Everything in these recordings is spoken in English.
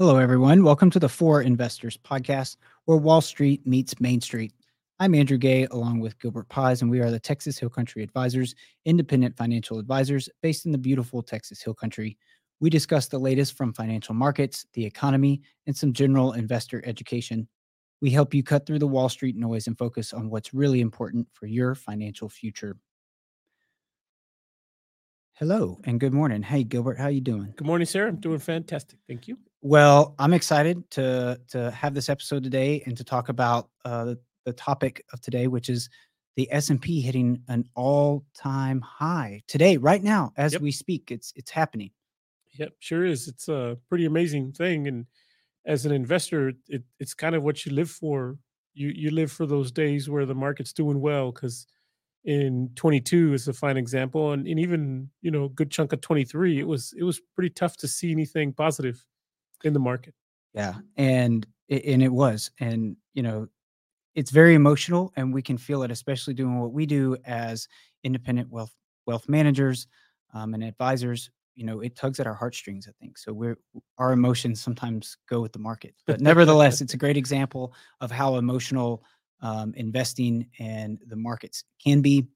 Hello, everyone. Welcome to the For Investors podcast, where Wall Street meets Main Street. I'm Andrew Gay, along with Gilbert Paz, and we are the Texas Hill Country Advisors, independent financial advisors based in the beautiful Texas Hill Country. We discuss the latest from financial markets, the economy, and some general investor education. We help you cut through the Wall Street noise and focus on what's really important for your financial future. Hello and good morning. Hey Gilbert, how are you doing? Good morning, sir. I'm doing fantastic. Thank you. Well, I'm excited to to have this episode today and to talk about uh, the, the topic of today, which is the S&P hitting an all-time high today, right now, as Yep. we speak. It's it's happening. Yep, sure is. It's a pretty amazing thing, and as an investor, it, it's kind of what you live for. You you live for those days where the market's doing well, because in 22 is a fine example, and, and even you know good chunk of 23, it was it was pretty tough to see anything positive in the market. Yeah, and and it was, and you know, it's very emotional, and we can feel it, especially doing what we do as independent wealth wealth managers um, and advisors. You know, it tugs at our heartstrings. I think so. We're our emotions sometimes go with the market, but nevertheless, it's a great example of how emotional um, investing and the markets can be,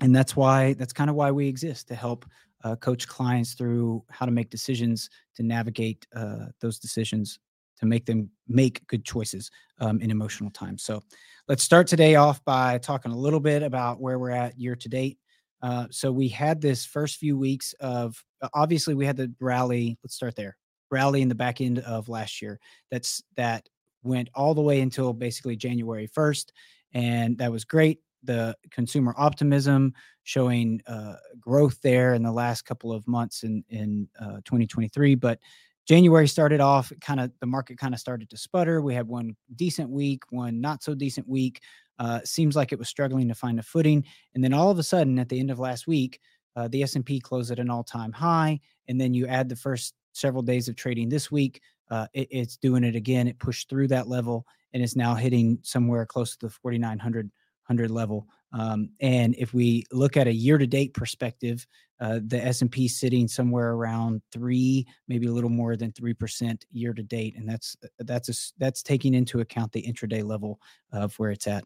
and that's why that's kind of why we exist to help uh, coach clients through how to make decisions to navigate uh, those decisions to make them make good choices um, in emotional times. So let's start today off by talking a little bit about where we're at year to date. Uh, so we had this first few weeks of uh, obviously we had the rally. Let's start there. Rally in the back end of last year. That's that went all the way until basically January 1st, and that was great. The consumer optimism showing uh, growth there in the last couple of months in in uh, 2023, but January started off kind of the market kind of started to sputter. We had one decent week, one not so decent week. Uh, seems like it was struggling to find a footing, and then all of a sudden, at the end of last week, uh, the S and P closed at an all-time high. And then you add the first several days of trading this week, uh, it, it's doing it again. It pushed through that level and is now hitting somewhere close to the 4,900 100 level. Um, and if we look at a year-to-date perspective, uh, the S&P sitting somewhere around three, maybe a little more than three percent year to date, and that's that's a that's taking into account the intraday level of where it's at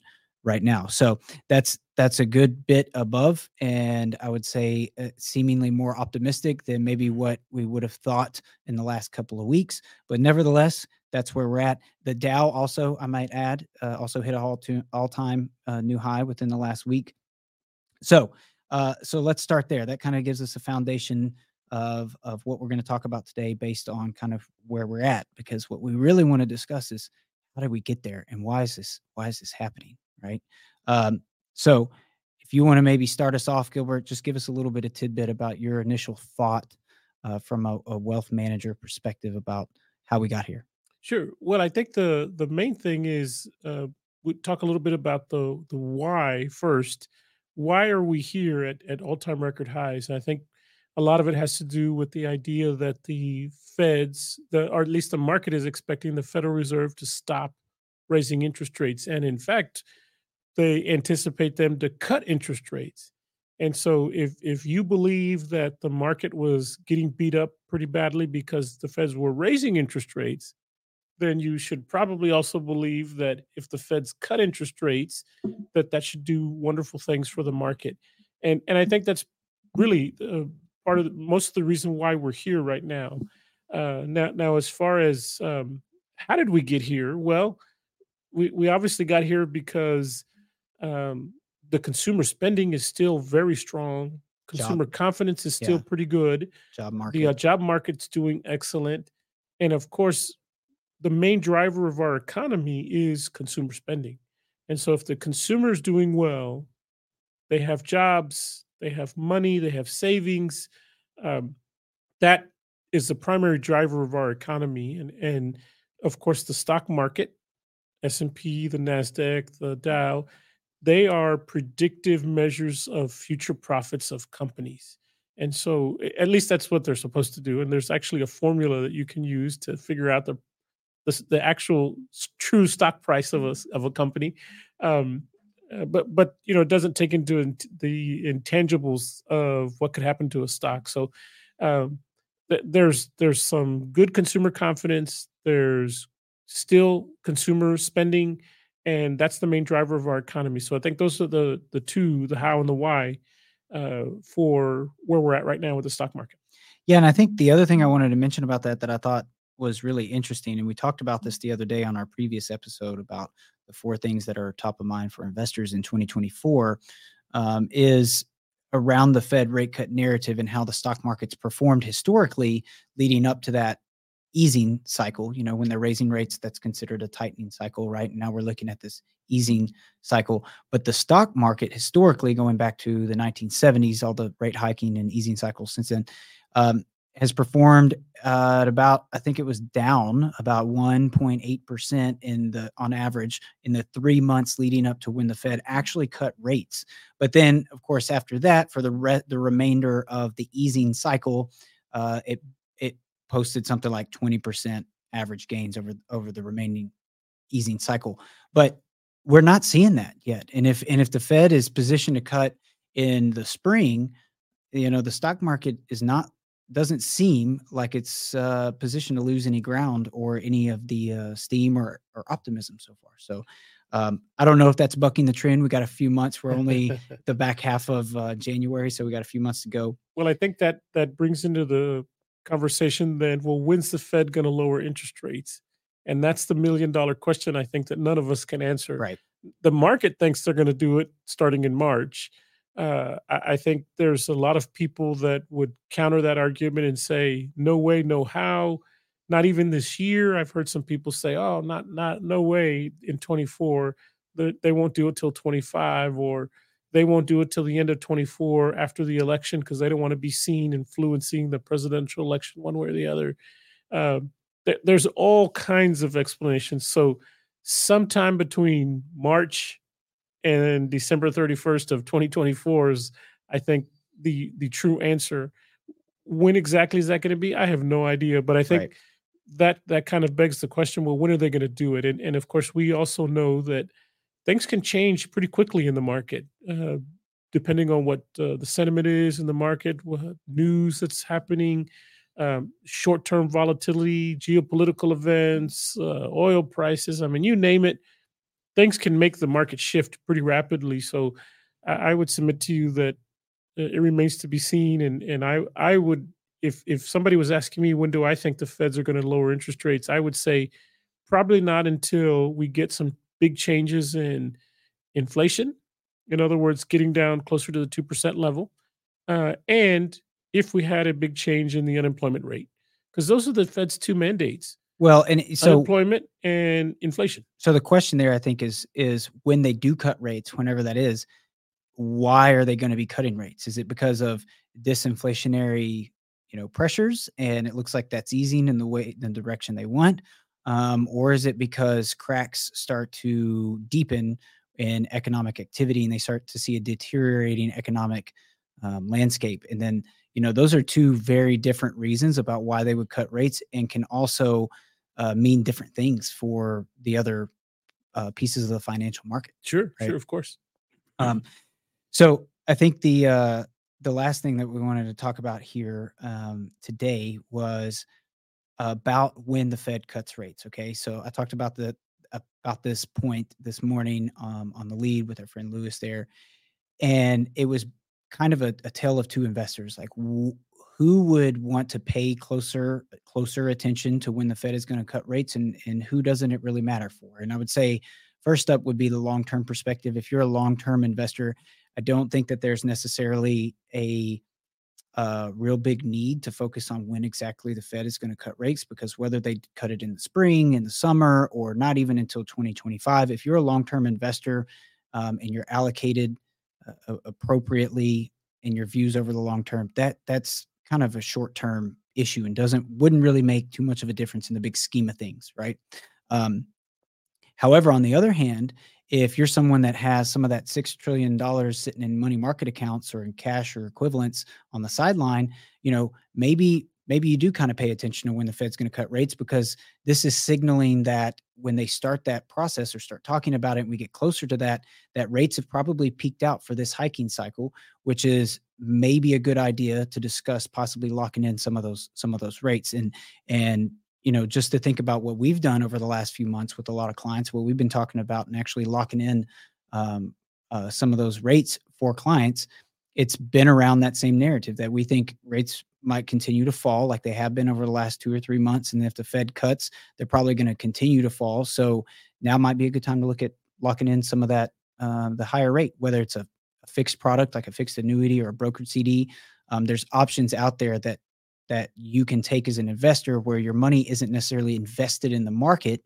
right now. So that's that's a good bit above, and I would say uh, seemingly more optimistic than maybe what we would have thought in the last couple of weeks. But nevertheless, that's where we're at. The Dow also, I might add, uh, also hit a all to all time uh, new high within the last week. So, uh, so let's start there. That kind of gives us a foundation of of what we're going to talk about today, based on kind of where we're at. Because what we really want to discuss is how did we get there, and why is this why is this happening, right? Um, so, if you want to maybe start us off, Gilbert, just give us a little bit of tidbit about your initial thought uh, from a, a wealth manager perspective about how we got here. Sure. Well, I think the the main thing is uh, we talk a little bit about the the why first. Why are we here at at all time record highs? And I think a lot of it has to do with the idea that the Feds, the or at least the market is expecting the Federal Reserve to stop raising interest rates, and in fact, they anticipate them to cut interest rates. And so, if if you believe that the market was getting beat up pretty badly because the Feds were raising interest rates then you should probably also believe that if the Feds cut interest rates, that that should do wonderful things for the market. And and I think that's really uh, part of the, most of the reason why we're here right now. Uh, now now as far as um, how did we get here? Well, we we obviously got here because um, the consumer spending is still very strong. Job, Consumer confidence is still yeah, pretty good. job The uh, job market's doing excellent, and of course, the main driver of our economy is consumer spending. And so if the consumer is doing well, they have jobs, they have money, they have savings, um, that is the primary driver of our economy. And and of course the stock market, S&P, the Nasdaq, the Dow, they are predictive measures of future profits of companies. And so at least that's what they're supposed to do. And there's actually a formula that you can use to figure out the the, the actual true stock price of a of a company. Um, uh, but but you know it doesn't take into int- the intangibles of what could happen to a stock. So um, there's there's some good consumer confidence. There's still consumer spending, and that's the main driver of our economy. So I think those are the the two, the how and the why, uh, for where we're at right now with the stock market. Yeah, and I think the other thing I wanted to mention about that that I thought was really interesting, and we talked about this the other day on our previous episode about the four things that are top of mind for investors in 2024, um, is around the Fed rate cut narrative and how the stock markets performed historically leading up to that easing cycle. You know, when they're raising rates, that's considered a tightening cycle, right? Now we're looking at this easing cycle. But the stock market, historically, going back to the 1970s, all the rate hiking and easing cycles since then, um, has performed uh, at about I think it was down about 1.8 percent in the on average in the three months leading up to when the Fed actually cut rates. But then, of course, after that, for the re- the remainder of the easing cycle, uh, it posted something like 20 percent average gains over over the remaining easing cycle. But we're not seeing that yet. And if and if the Fed is positioned to cut in the spring, you know the stock market is not doesn't seem like it's uh, positioned to lose any ground or any of the uh, steam or, or optimism so far. So um, I don't know if that's bucking the trend. We got a few months. We're only the back half of uh, January, so we got a few months to go. Well, I think that that brings into the conversation then. Well, when's the Fed going to lower interest rates? And that's the million dollar question. I think that none of us can answer. Right. The market thinks they're going to do it starting in March uh, I, I, think there's a lot of people that would counter that argument and say, "No way, no how." Not even this year. I've heard some people say, "Oh, not not no way in 24. They, they won't do it till 25, or they won't do it till the end of 24 after the election because they don't want to be seen influencing the presidential election one way or the other." Uh, th- there's all kinds of explanations. So, sometime between March and December 31st of 2024 is I think the the true answer. When exactly is that going to be? I have no idea, but I think right. that that kind of begs the question, well, when are they going to do it? And and of course, we also know that things can change pretty quickly in the market. Uh, depending on what uh, the sentiment is in the market, what news that's happening, um, short-term volatility, geopolitical events, uh, oil prices. I mean, you name it things can make the market shift pretty rapidly. So I, I would submit to you that uh, it remains to be seen. And and I I would if if somebody was asking me when do I think the Feds are going to lower interest rates, I would say probably not until we get some big changes in inflation. In other words, getting down closer to the two percent level, uh, and if we had a big change in the unemployment rate, because those are the Fed's two mandates. Well, and so unemployment and inflation. So the question there, I think, is is when they do cut rates, whenever that is, why are they going to be cutting rates? Is it because of disinflationary, you know, pressures, and it looks like that's easing in the way in the direction they want, um, or is it because cracks start to deepen in economic activity and they start to see a deteriorating economic um, landscape, and then you know those are two very different reasons about why they would cut rates and can also uh, mean different things for the other uh, pieces of the financial market. Sure, right? sure, of course. Um, so I think the uh, the last thing that we wanted to talk about here um, today was about when the Fed cuts rates. Okay, so I talked about the about this point this morning um, on the lead with our friend Lewis there, and it was kind of a, a tale of two investors. Like, w- who would want to pay closer closer attention to when the Fed is going to cut rates and and who doesn't it really matter for? And I would say first up would be the long-term perspective. If you're a long-term investor, I don't think that there's necessarily a uh, real big need to focus on when exactly the Fed is going to cut rates because whether they cut it in the spring, in the summer, or not even until 2025, if you're a long term investor um, and you're allocated uh, appropriately in your views over the long term, that that's kind of a short term issue and doesn't wouldn't really make too much of a difference in the big scheme of things, right? Um, however, on the other hand, if you're someone that has some of that six trillion dollars sitting in money market accounts or in cash or equivalents on the sideline, you know maybe maybe you do kind of pay attention to when the Fed's going to cut rates because this is signaling that when they start that process or start talking about it and we get closer to that, that rates have probably peaked out for this hiking cycle, which is maybe a good idea to discuss possibly locking in some of those some of those rates. And and you know just to think about what we've done over the last few months with a lot of clients what we've been talking about and actually locking in um, uh, some of those rates for clients it's been around that same narrative that we think rates might continue to fall like they have been over the last two or three months. And if the Fed cuts, they're probably going to continue to fall. So now might be a good time to look at locking in some of that, uh, the higher rate, whether it's a, a, fixed product like a fixed annuity or a brokered CD. Um, there's options out there that that you can take as an investor where your money isn't necessarily invested in the market,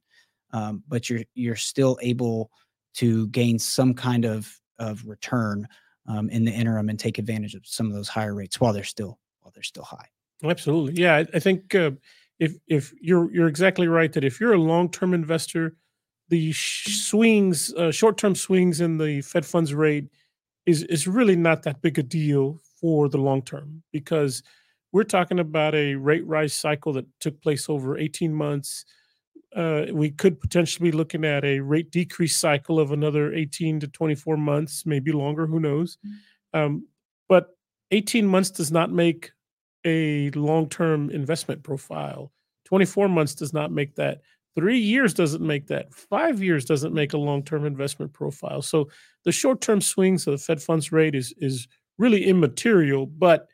um, but you're you're still able to gain some kind of of return um, in the interim and take advantage of some of those higher rates while they're still while they're still high. Absolutely, yeah. I, I think uh, if if you're you're exactly right that if you're a long term investor, the swings, uh, short term swings in the Fed funds rate is is really not that big a deal for the long term because we're talking about a rate rise cycle that took place over 18 months. Uh, we could potentially be looking at a rate decrease cycle of another 18 to 24 months, maybe longer, who knows. Mm. Um, but 18 months does not make a long-term investment profile. 24 months does not make that. 3 years doesn't make that. 5 years doesn't make a long-term investment profile. So the short-term swings of the Fed funds rate is is really immaterial, but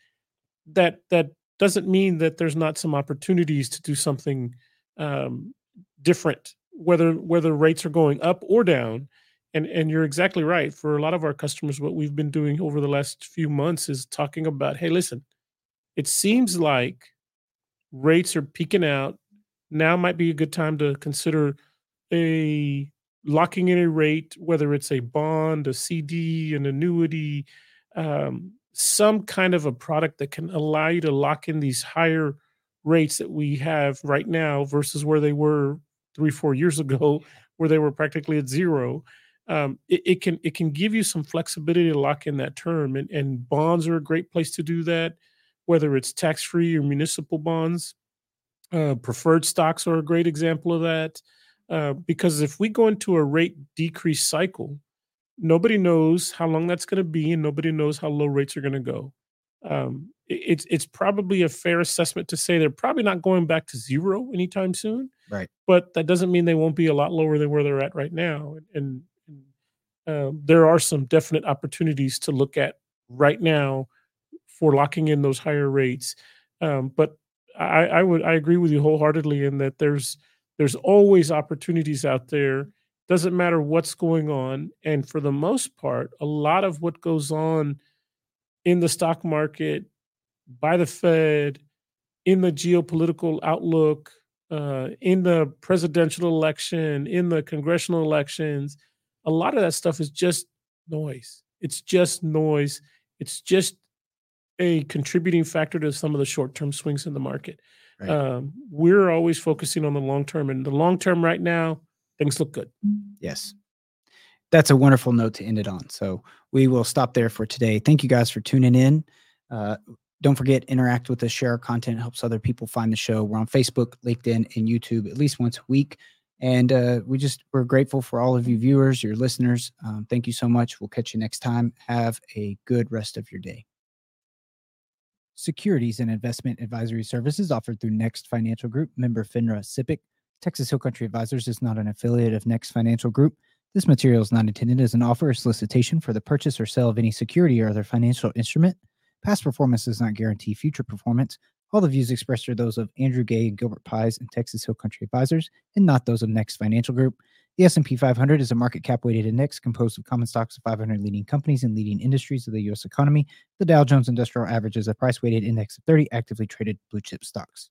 that that doesn't mean that there's not some opportunities to do something um, different whether whether rates are going up or down. And and you're exactly right. For a lot of our customers what we've been doing over the last few months is talking about hey listen it seems like rates are peaking out. Now might be a good time to consider a locking in a rate whether it's a bond a cd an annuity um, some kind of a product that can allow you to lock in these higher rates that we have right now versus where they were three four years ago where they were practically at zero um, it, it, can it can give you some flexibility to lock in that term, and, and bonds are a great place to do that. Whether it's tax free or municipal bonds, uh, preferred stocks are a great example of that. Uh, because if we go into a rate decrease cycle, nobody knows how long that's going to be, and nobody knows how low rates are going to go. Um, it, it's it's probably a fair assessment to say they're probably not going back to zero anytime soon. Right. But that doesn't mean they won't be a lot lower than where they're at right now. And um, there are some definite opportunities to look at right now for locking in those higher rates. Um, but I, I would I agree with you wholeheartedly in that there's there's always opportunities out there. Doesn't matter what's going on, and for the most part, a lot of what goes on in the stock market by the Fed, in the geopolitical outlook, uh, in the presidential election, in the congressional elections, a lot of that stuff is just noise. It's just noise. It's just a contributing factor to some of the short term swings in the market. Right. Um, we're always focusing on the long term, and the long term right now, things look good. Yes. That's a wonderful note to end it on. So we will stop there for today. Thank you guys for tuning in. Uh, don't forget, interact with us, share our content, helps other people find the show. We're on Facebook, LinkedIn, and YouTube at least once a week. And uh, we just we're grateful for all of you viewers, your listeners. Um, thank you so much. We'll catch you next time. Have a good rest of your day. Securities and investment advisory services offered through Next Financial Group, member FINRA SIPC. Texas Hill Country Advisors is not an affiliate of Next Financial Group. This material is not intended as an offer or solicitation for the purchase or sale of any security or other financial instrument. Past performance does not guarantee future performance. All the views expressed are those of Andrew Gay and Gilbert Pies and Texas Hill Country Advisors, and not those of Next Financial Group. The S&P 500 is a market cap weighted index composed of common stocks of 500 leading companies and leading industries of the U.S. economy. The Dow Jones Industrial Average is a price weighted index of 30 actively traded blue chip stocks.